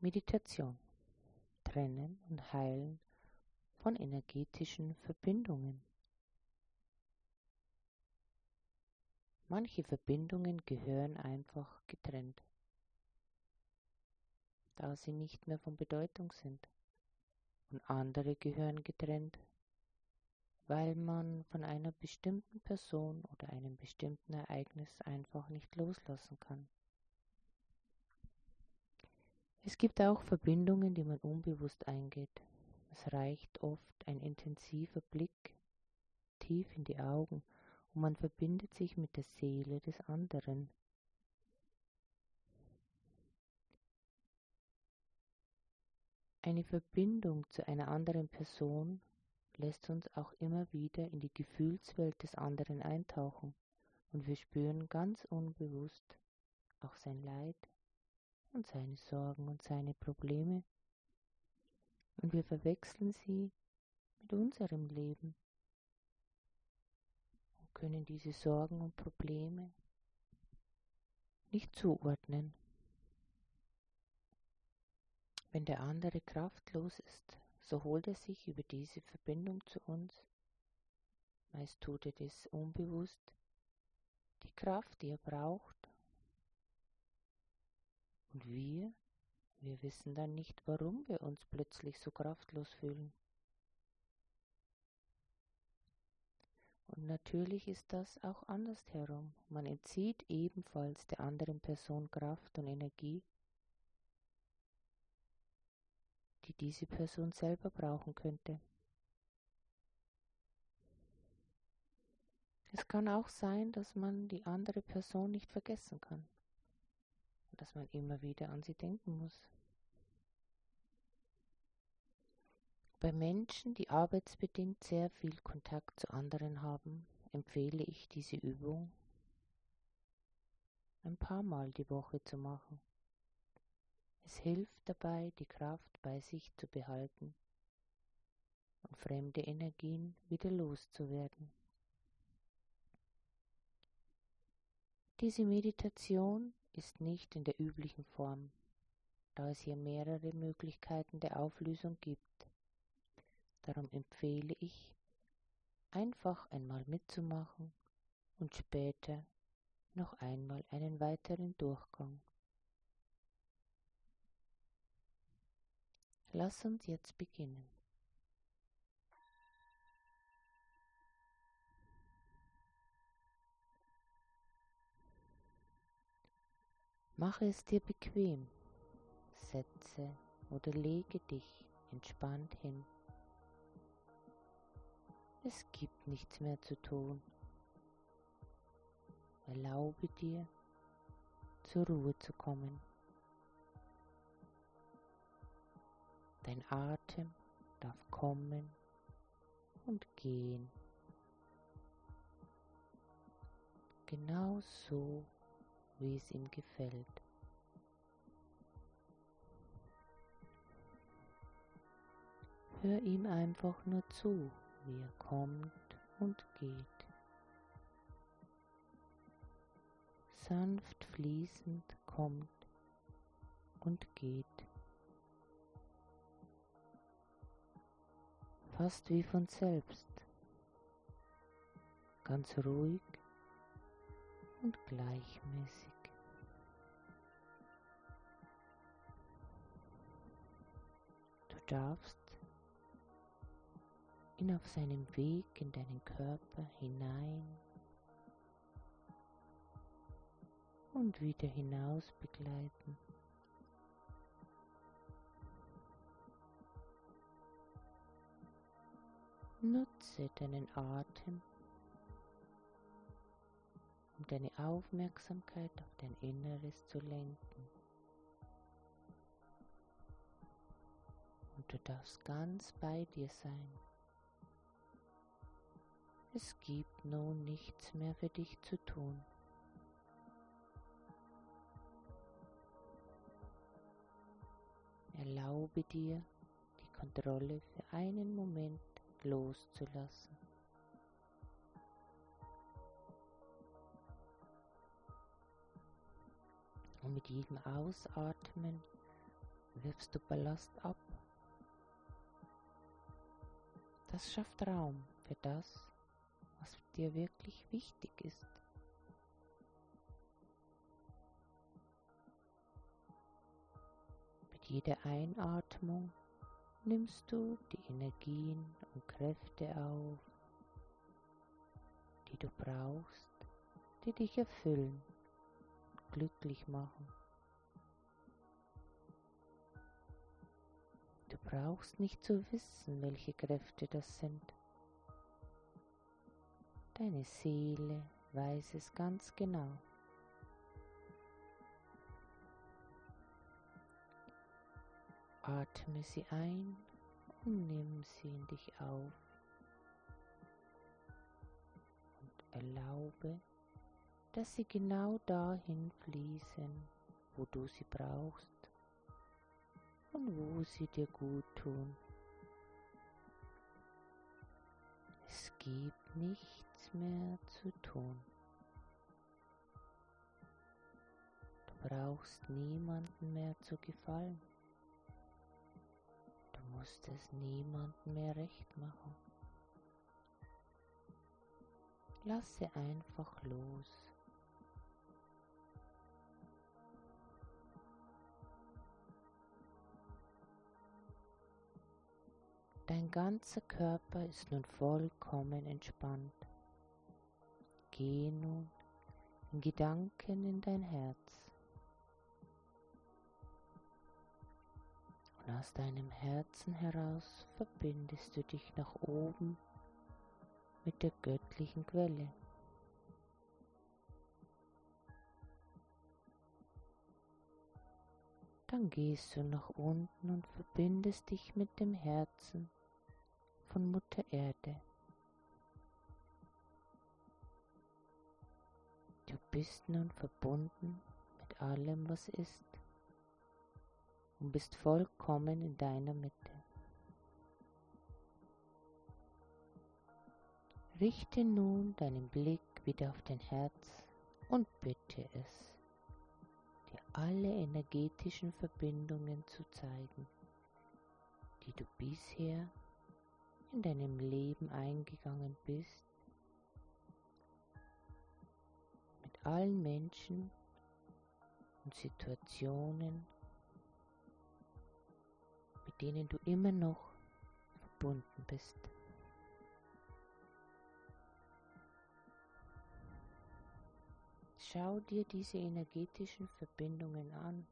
Meditation. Trennen und heilen von energetischen Verbindungen. Manche Verbindungen gehören einfach getrennt, da sie nicht mehr von Bedeutung sind. Und andere gehören getrennt, weil man von einer bestimmten Person oder einem bestimmten Ereignis einfach nicht loslassen kann. Es gibt auch Verbindungen, die man unbewusst eingeht. Es reicht oft ein intensiver Blick tief in die Augen und man verbindet sich mit der Seele des anderen. Eine Verbindung zu einer anderen Person lässt uns auch immer wieder in die Gefühlswelt des anderen eintauchen und wir spüren ganz unbewusst auch sein Leid und seine Sorgen und seine Probleme und wir verwechseln sie mit unserem Leben und können diese Sorgen und Probleme nicht zuordnen. Wenn der andere kraftlos ist, so holt er sich über diese Verbindung zu uns, meist tut er das unbewusst, die Kraft, die er braucht. Und wir, wir wissen dann nicht, warum wir uns plötzlich so kraftlos fühlen. Und natürlich ist das auch andersherum. Man entzieht ebenfalls der anderen Person Kraft und Energie die diese Person selber brauchen könnte. Es kann auch sein, dass man die andere Person nicht vergessen kann dass man immer wieder an sie denken muss. Bei Menschen, die arbeitsbedingt sehr viel Kontakt zu anderen haben, empfehle ich diese Übung ein paar Mal die Woche zu machen. Es hilft dabei, die Kraft bei sich zu behalten und fremde Energien wieder loszuwerden. Diese Meditation ist nicht in der üblichen Form, da es hier mehrere Möglichkeiten der Auflösung gibt. Darum empfehle ich, einfach einmal mitzumachen und später noch einmal einen weiteren Durchgang. Lass uns jetzt beginnen. Mache es dir bequem, setze oder lege dich entspannt hin. Es gibt nichts mehr zu tun. Erlaube dir, zur Ruhe zu kommen. Dein Atem darf kommen und gehen. Genau so, wie es ihm gefällt. Hör ihm einfach nur zu, wie er kommt und geht. Sanft fließend kommt und geht. fast wie von selbst, ganz ruhig und gleichmäßig. Du darfst ihn auf seinem Weg in deinen Körper hinein und wieder hinaus begleiten. Nutze deinen Atem, um deine Aufmerksamkeit auf dein Inneres zu lenken. Und du darfst ganz bei dir sein. Es gibt nun nichts mehr für dich zu tun. Erlaube dir die Kontrolle für einen Moment loszulassen. Und mit jedem Ausatmen wirfst du Ballast ab. Das schafft Raum für das, was dir wirklich wichtig ist. Mit jeder Einatmung nimmst du die Energien und Kräfte auf, die du brauchst, die dich erfüllen, glücklich machen. Du brauchst nicht zu wissen, welche Kräfte das sind. Deine Seele weiß es ganz genau. Atme sie ein und nimm sie in dich auf und erlaube, dass sie genau dahin fließen, wo du sie brauchst und wo sie dir gut tun. Es gibt nichts mehr zu tun. Du brauchst niemanden mehr zu gefallen. Du musst es niemandem mehr recht machen. Lasse einfach los. Dein ganzer Körper ist nun vollkommen entspannt. Geh nun in Gedanken in dein Herz. Und aus deinem Herzen heraus verbindest du dich nach oben mit der göttlichen Quelle. Dann gehst du nach unten und verbindest dich mit dem Herzen von Mutter Erde. Du bist nun verbunden mit allem, was ist und bist vollkommen in deiner Mitte. Richte nun deinen Blick wieder auf dein Herz und bitte es, dir alle energetischen Verbindungen zu zeigen, die du bisher in deinem Leben eingegangen bist, mit allen Menschen und Situationen, mit denen du immer noch verbunden bist. Schau dir diese energetischen Verbindungen an.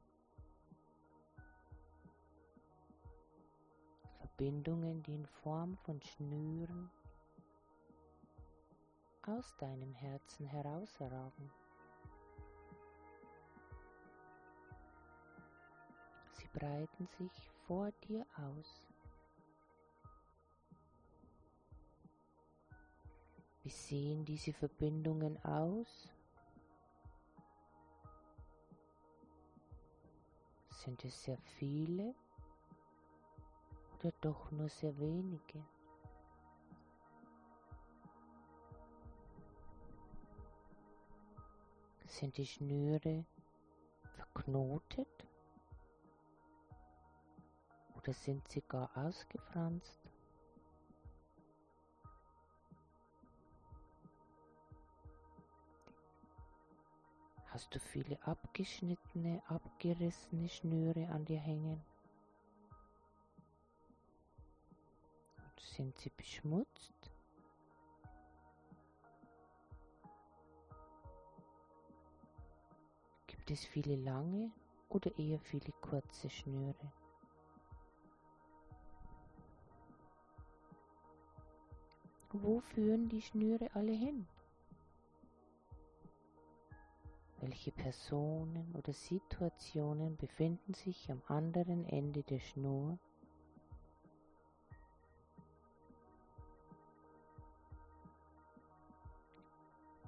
Verbindungen, die in Form von Schnüren aus deinem Herzen herausragen. Sie breiten sich vor dir aus. Wie sehen diese Verbindungen aus? Sind es sehr viele oder doch nur sehr wenige. Sind die Schnüre verknotet oder sind sie gar ausgefranst? Hast du viele abgeschnittene, abgerissene Schnüre an dir hängen? Sind sie beschmutzt? Gibt es viele lange oder eher viele kurze Schnüre? Wo führen die Schnüre alle hin? Welche Personen oder Situationen befinden sich am anderen Ende der Schnur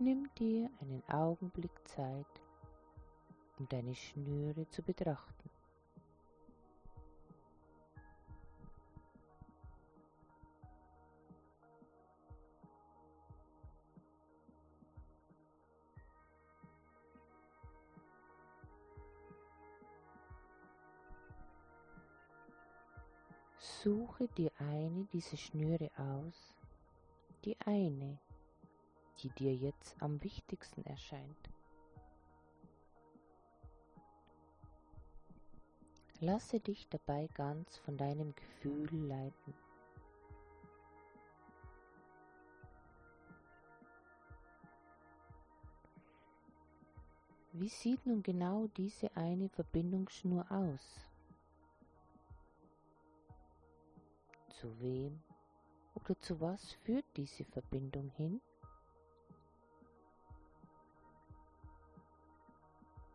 Nimm dir einen Augenblick Zeit, um deine Schnüre zu betrachten. Suche dir eine dieser Schnüre aus, die eine, die dir jetzt am wichtigsten erscheint. Lasse dich dabei ganz von deinem Gefühl leiten. Wie sieht nun genau diese eine Verbindungsschnur aus? Zu wem oder zu was führt diese Verbindung hin?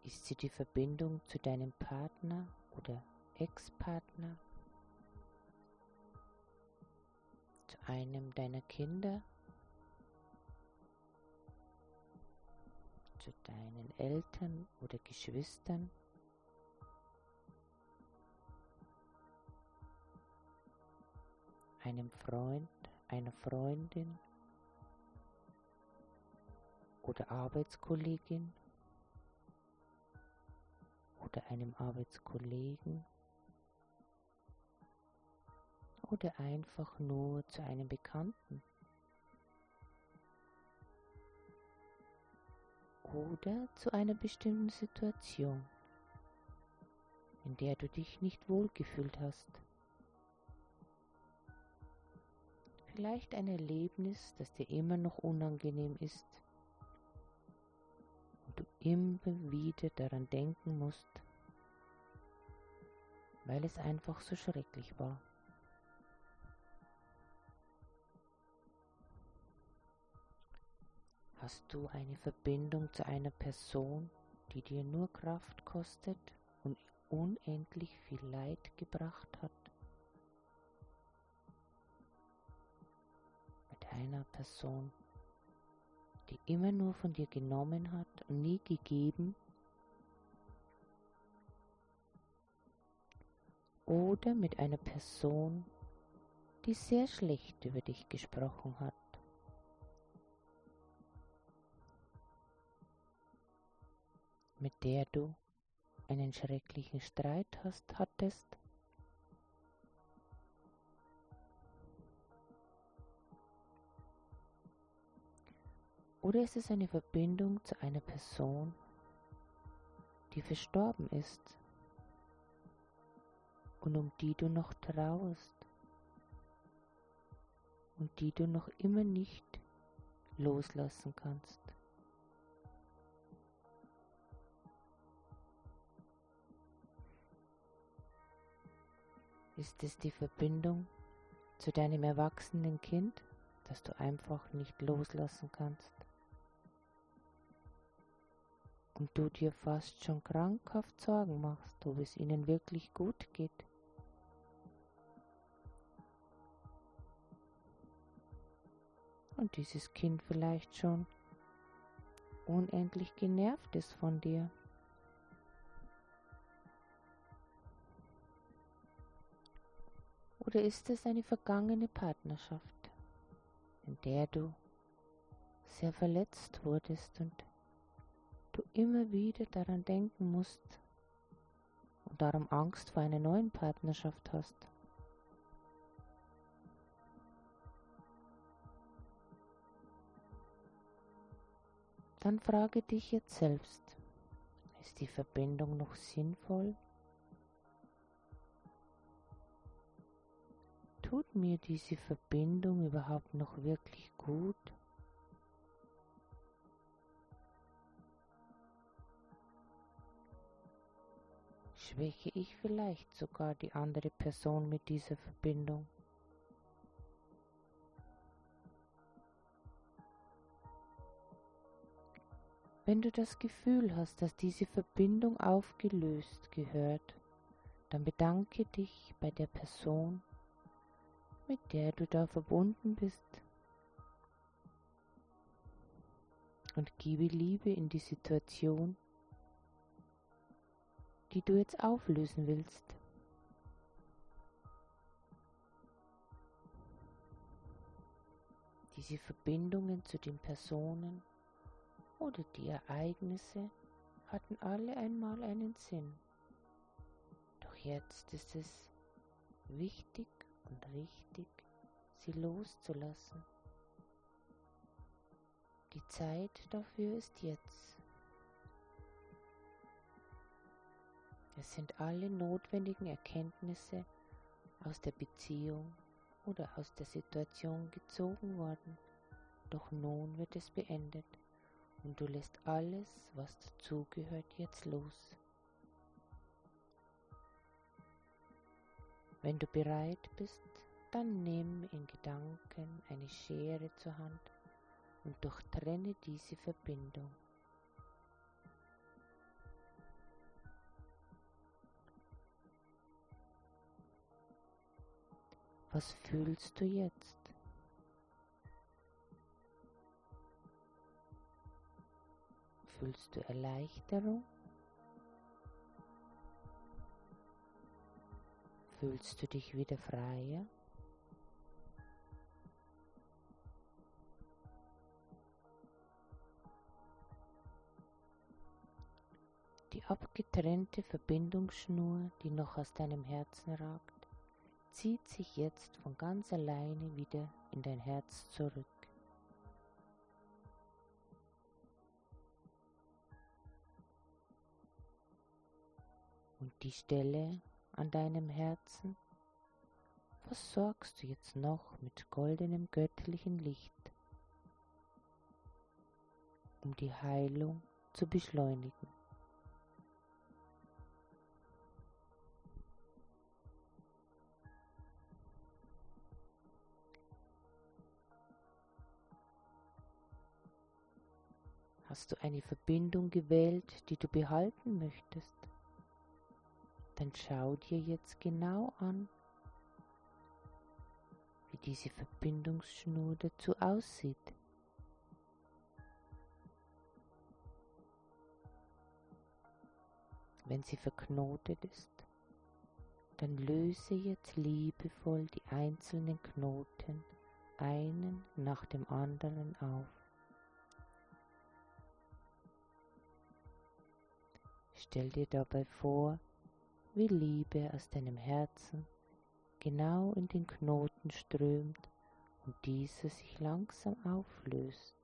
Ist sie die Verbindung zu deinem Partner oder Ex-Partner, zu einem deiner Kinder, zu deinen Eltern oder Geschwistern, einem Freund, einer Freundin? Oder Arbeitskollegin oder einem Arbeitskollegen oder einfach nur zu einem Bekannten oder zu einer bestimmten Situation, in der du dich nicht wohlgefühlt hast. Vielleicht ein Erlebnis, das dir immer noch unangenehm ist immer wieder daran denken musst, weil es einfach so schrecklich war. Hast du eine Verbindung zu einer Person, die dir nur Kraft kostet und unendlich viel Leid gebracht hat? Mit einer Person, die immer nur von dir genommen hat und nie gegeben oder mit einer Person, die sehr schlecht über dich gesprochen hat. mit der du einen schrecklichen Streit hast, hattest? Oder ist es eine Verbindung zu einer Person, die verstorben ist und um die du noch trauerst und die du noch immer nicht loslassen kannst. Ist es die Verbindung zu deinem erwachsenen Kind, das du einfach nicht loslassen kannst? Und du dir fast schon krankhaft Sorgen machst, ob es ihnen wirklich gut geht? und dieses Kind vielleicht schon unendlich genervt ist von dir. Oder ist es eine vergangene Partnerschaft, in der du sehr verletzt wurdest und du immer wieder daran denken musst und darum Angst vor einer neuen Partnerschaft hast? Dann frage dich jetzt selbst, ist die Verbindung noch sinnvoll? Tut mir diese Verbindung überhaupt noch wirklich gut? Schwäche ich vielleicht sogar die andere Person mit dieser Verbindung? Wenn du das Gefühl hast, dass diese Verbindung aufgelöst gehört, dann bedanke dich bei der Person, mit der du da verbunden bist und gebe Liebe in die Situation, die du jetzt auflösen willst. Diese Verbindungen zu den Personen oder die Ereignisse hatten alle einmal einen Sinn. Doch jetzt ist es wichtig und richtig, sie loszulassen. Die Zeit dafür ist jetzt. Es sind alle notwendigen Erkenntnisse aus der Beziehung oder aus der Situation gezogen worden, doch nun wird es beendet und du lässt alles, was dazugehört, jetzt los. Wenn du bereit bist, dann nimm in Gedanken eine Schere zur Hand und durchtrenne diese Verbindung. Was fühlst du jetzt? Fühlst du Erleichterung? Fühlst du dich wieder freier? Die abgetrennte Verbindungsschnur, die noch aus deinem Herzen ragt, zieht sich jetzt von ganz alleine wieder in dein Herz zurück. Und die Stelle, an deinem Herzen versorgst du jetzt noch mit goldenem göttlichen Licht, um die Heilung zu beschleunigen. Hast du eine Verbindung gewählt, die du behalten möchtest? dann schau dir jetzt genau an, wie diese Verbindungsschnur dazu aussieht. Wenn sie verknotet ist, dann löse jetzt liebevoll die einzelnen Knoten einen nach dem anderen auf. Stell dir dabei vor, wie Liebe aus deinem Herzen genau in den Knoten strömt und dieser sich langsam auflöst.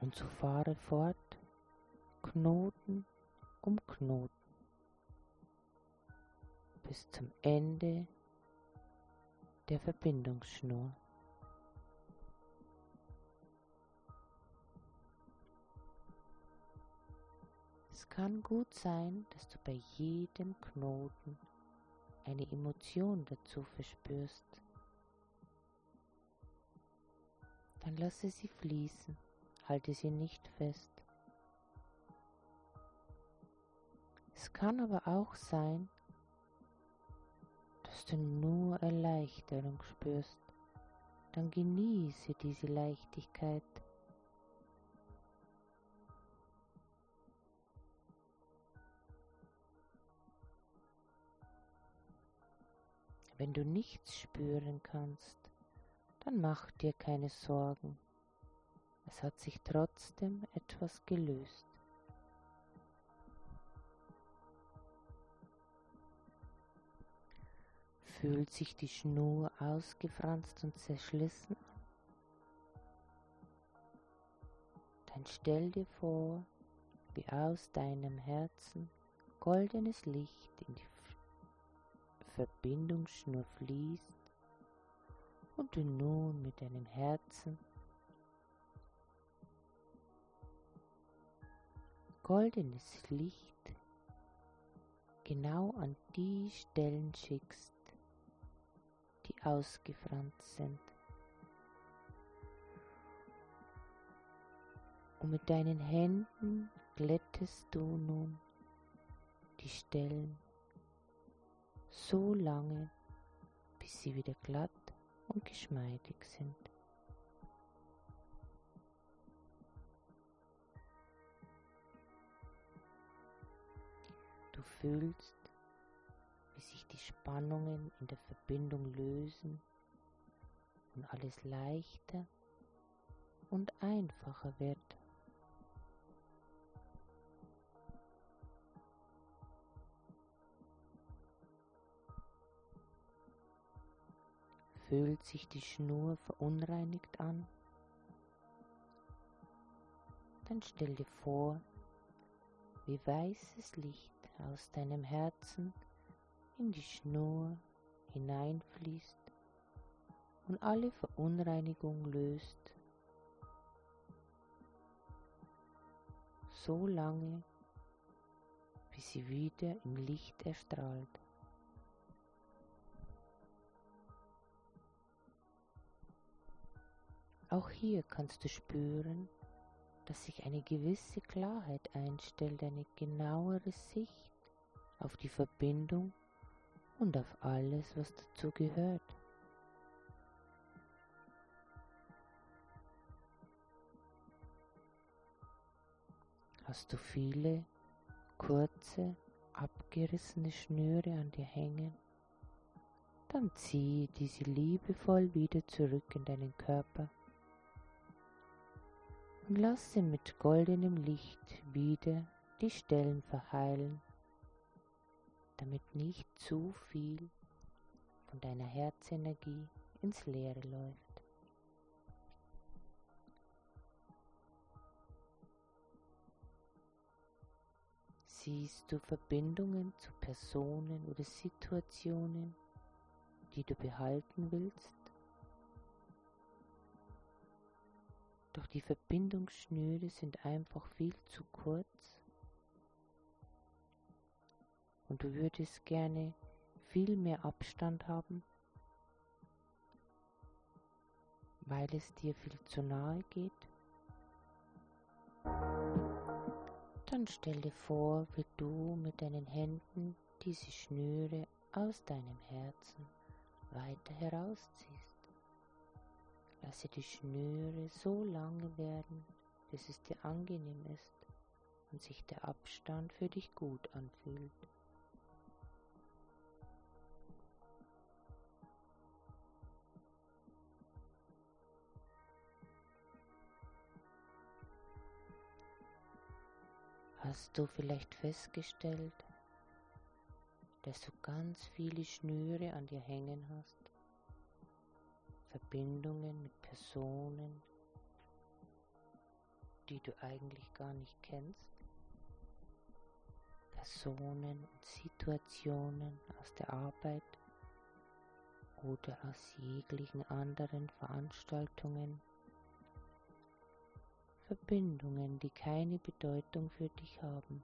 Und so fahre fort, Knoten um Knoten, bis zum Ende der Verbindungsschnur. Es kann gut sein, dass du bei jedem Knoten eine Emotion dazu verspürst. Dann lasse sie fließen, halte sie nicht fest. Es kann aber auch sein, dass du nur Erleichterung spürst. Dann genieße diese Leichtigkeit Wenn du nichts spüren kannst, dann mach dir keine Sorgen. Es hat sich trotzdem etwas gelöst. Fühlt sich die Schnur ausgefranst und zerschlissen an? Dann stell dir vor, wie aus deinem Herzen goldenes Licht in die Verbindungsschnur fließt und du nun mit deinem Herzen goldenes Licht genau an die Stellen schickst, die ausgefranst sind. Und mit deinen Händen glättest du nun die Stellen so lange, bis sie wieder glatt und geschmeidig sind. Du fühlst, wie sich die Spannungen in der Verbindung lösen und alles leichter und einfacher wird. Fühlt sich die Schnur verunreinigt an, dann stell dir vor, wie weißes Licht aus deinem Herzen in die Schnur hineinfließt und alle Verunreinigung löst, so lange, bis sie wieder im Licht erstrahlt. Auch hier kannst du spüren, dass sich eine gewisse Klarheit einstellt, eine genauere Sicht auf die Verbindung und auf alles, was dazu gehört. Hast du viele kurze, abgerissene Schnüre an dir hängen? Dann ziehe diese liebevoll wieder zurück in deinen Körper und lasse mit goldenem Licht wieder die Stellen verheilen, damit nicht zu viel von deiner Herzenergie ins Leere läuft. Siehst du Verbindungen zu Personen oder Situationen, die du behalten willst? Doch die Verbindungsschnüre sind einfach viel zu kurz und du würdest gerne viel mehr Abstand haben, weil es dir viel zu nahe geht, dann stell dir vor, wie du mit deinen Händen diese Schnüre aus deinem Herzen weiter herausziehst. Lasse die Schnüre so lange werden, bis es dir angenehm ist und sich der Abstand für dich gut anfühlt. Hast du vielleicht festgestellt, dass du ganz viele Schnüre an dir hängen hast? Verbindungen mit Personen, die du eigentlich gar nicht kennst? Personen und Situationen aus der Arbeit oder aus jeglichen anderen Veranstaltungen Verbindungen, die keine Bedeutung für dich haben.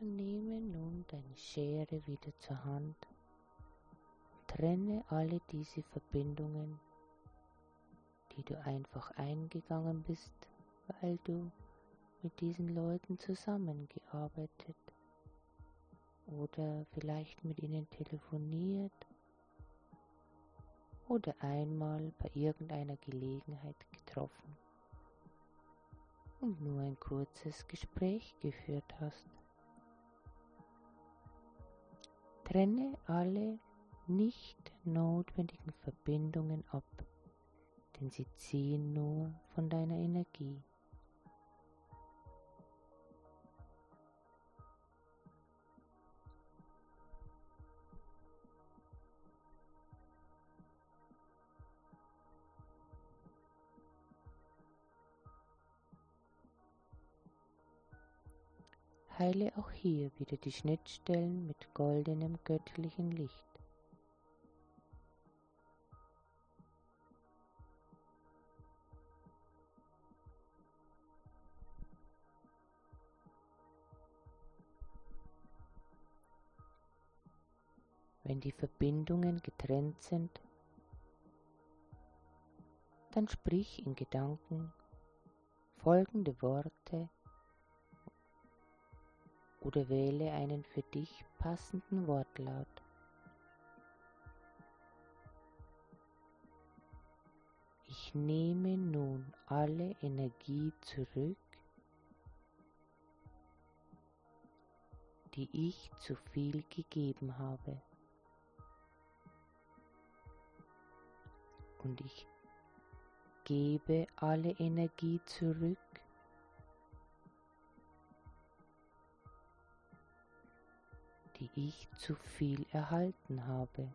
Nehme nun deine Schere wieder zur Hand trenne alle diese Verbindungen, die du einfach eingegangen bist, weil du mit diesen Leuten zusammengearbeitet oder vielleicht mit ihnen telefoniert oder einmal bei irgendeiner Gelegenheit getroffen und nur ein kurzes Gespräch geführt hast. Trenne alle nicht notwendigen Verbindungen ab, denn sie ziehen nur von deiner Energie. Heile auch hier wieder die Schnittstellen mit goldenem göttlichen Licht. Wenn die Verbindungen getrennt sind, dann sprich in Gedanken folgende Worte oder wähle einen für dich passenden Wortlaut. Ich nehme nun alle Energie zurück, die ich zu viel gegeben habe. Und ich gebe alle Energie zurück, die ich zu viel erhalten habe.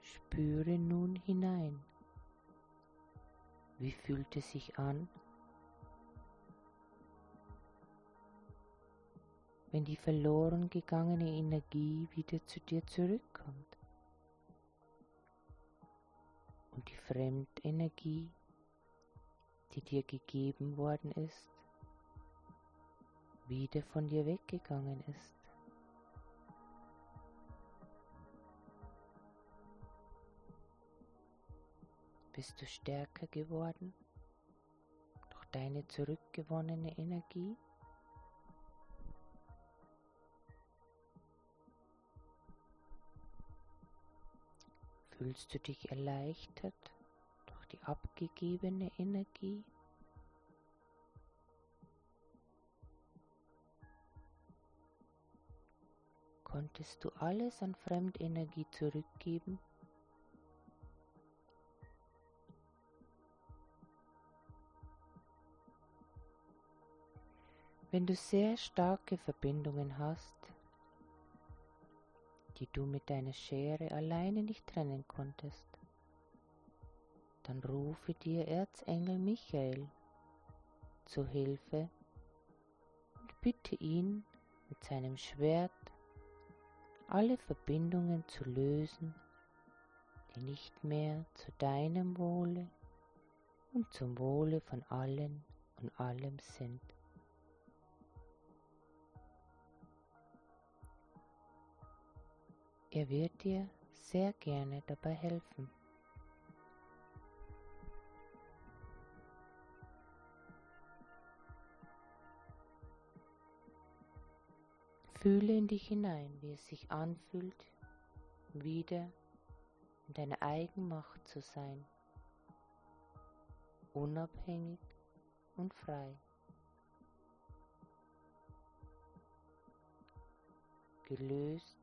Spüre nun hinein. Wie fühlt es sich an, wenn die verloren gegangene Energie wieder zu dir zurückkommt und die Fremdenergie, die dir gegeben worden ist, wieder von dir weggegangen ist. Bist du stärker geworden durch deine zurückgewonnene Energie? Fühlst du dich erleichtert die abgegebene Energie? Konntest du alles an Fremdenergie zurückgeben? Wenn du sehr starke Verbindungen hast, die du mit deiner Schere alleine nicht trennen konntest, dann rufe dir Erzengel Michael zu Hilfe und bitte ihn mit seinem Schwert alle Verbindungen zu lösen, die nicht mehr zu deinem Wohle und zum Wohle von allen und allem sind. Er wird dir sehr gerne dabei helfen. Fühle in dich hinein, wie es sich anfühlt, wieder in deiner Eigenmacht zu sein, unabhängig und frei. Gelöst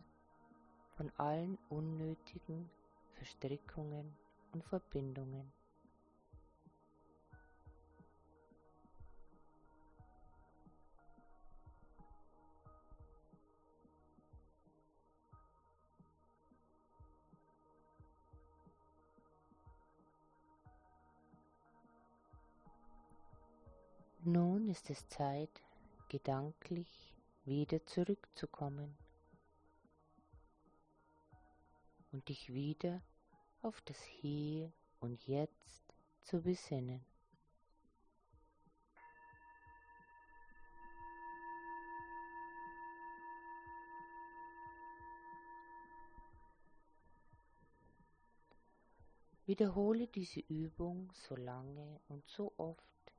von allen unnötigen Verstrickungen und Verbindungen. Nun ist es Zeit, gedanklich wieder zurückzukommen und dich wieder auf das Hier und Jetzt zu besinnen. Wiederhole diese Übung so lange und so oft,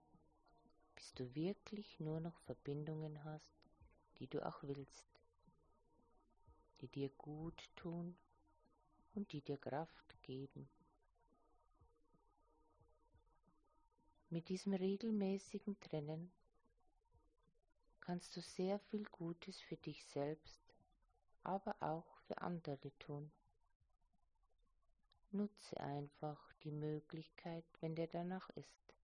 bis du wirklich nur noch Verbindungen hast, die du auch willst, die dir gut tun und die dir Kraft geben. Mit diesem regelmäßigen Trennen kannst du sehr viel Gutes für dich selbst, aber auch für andere tun. Nutze einfach die Möglichkeit, wenn dir danach ist.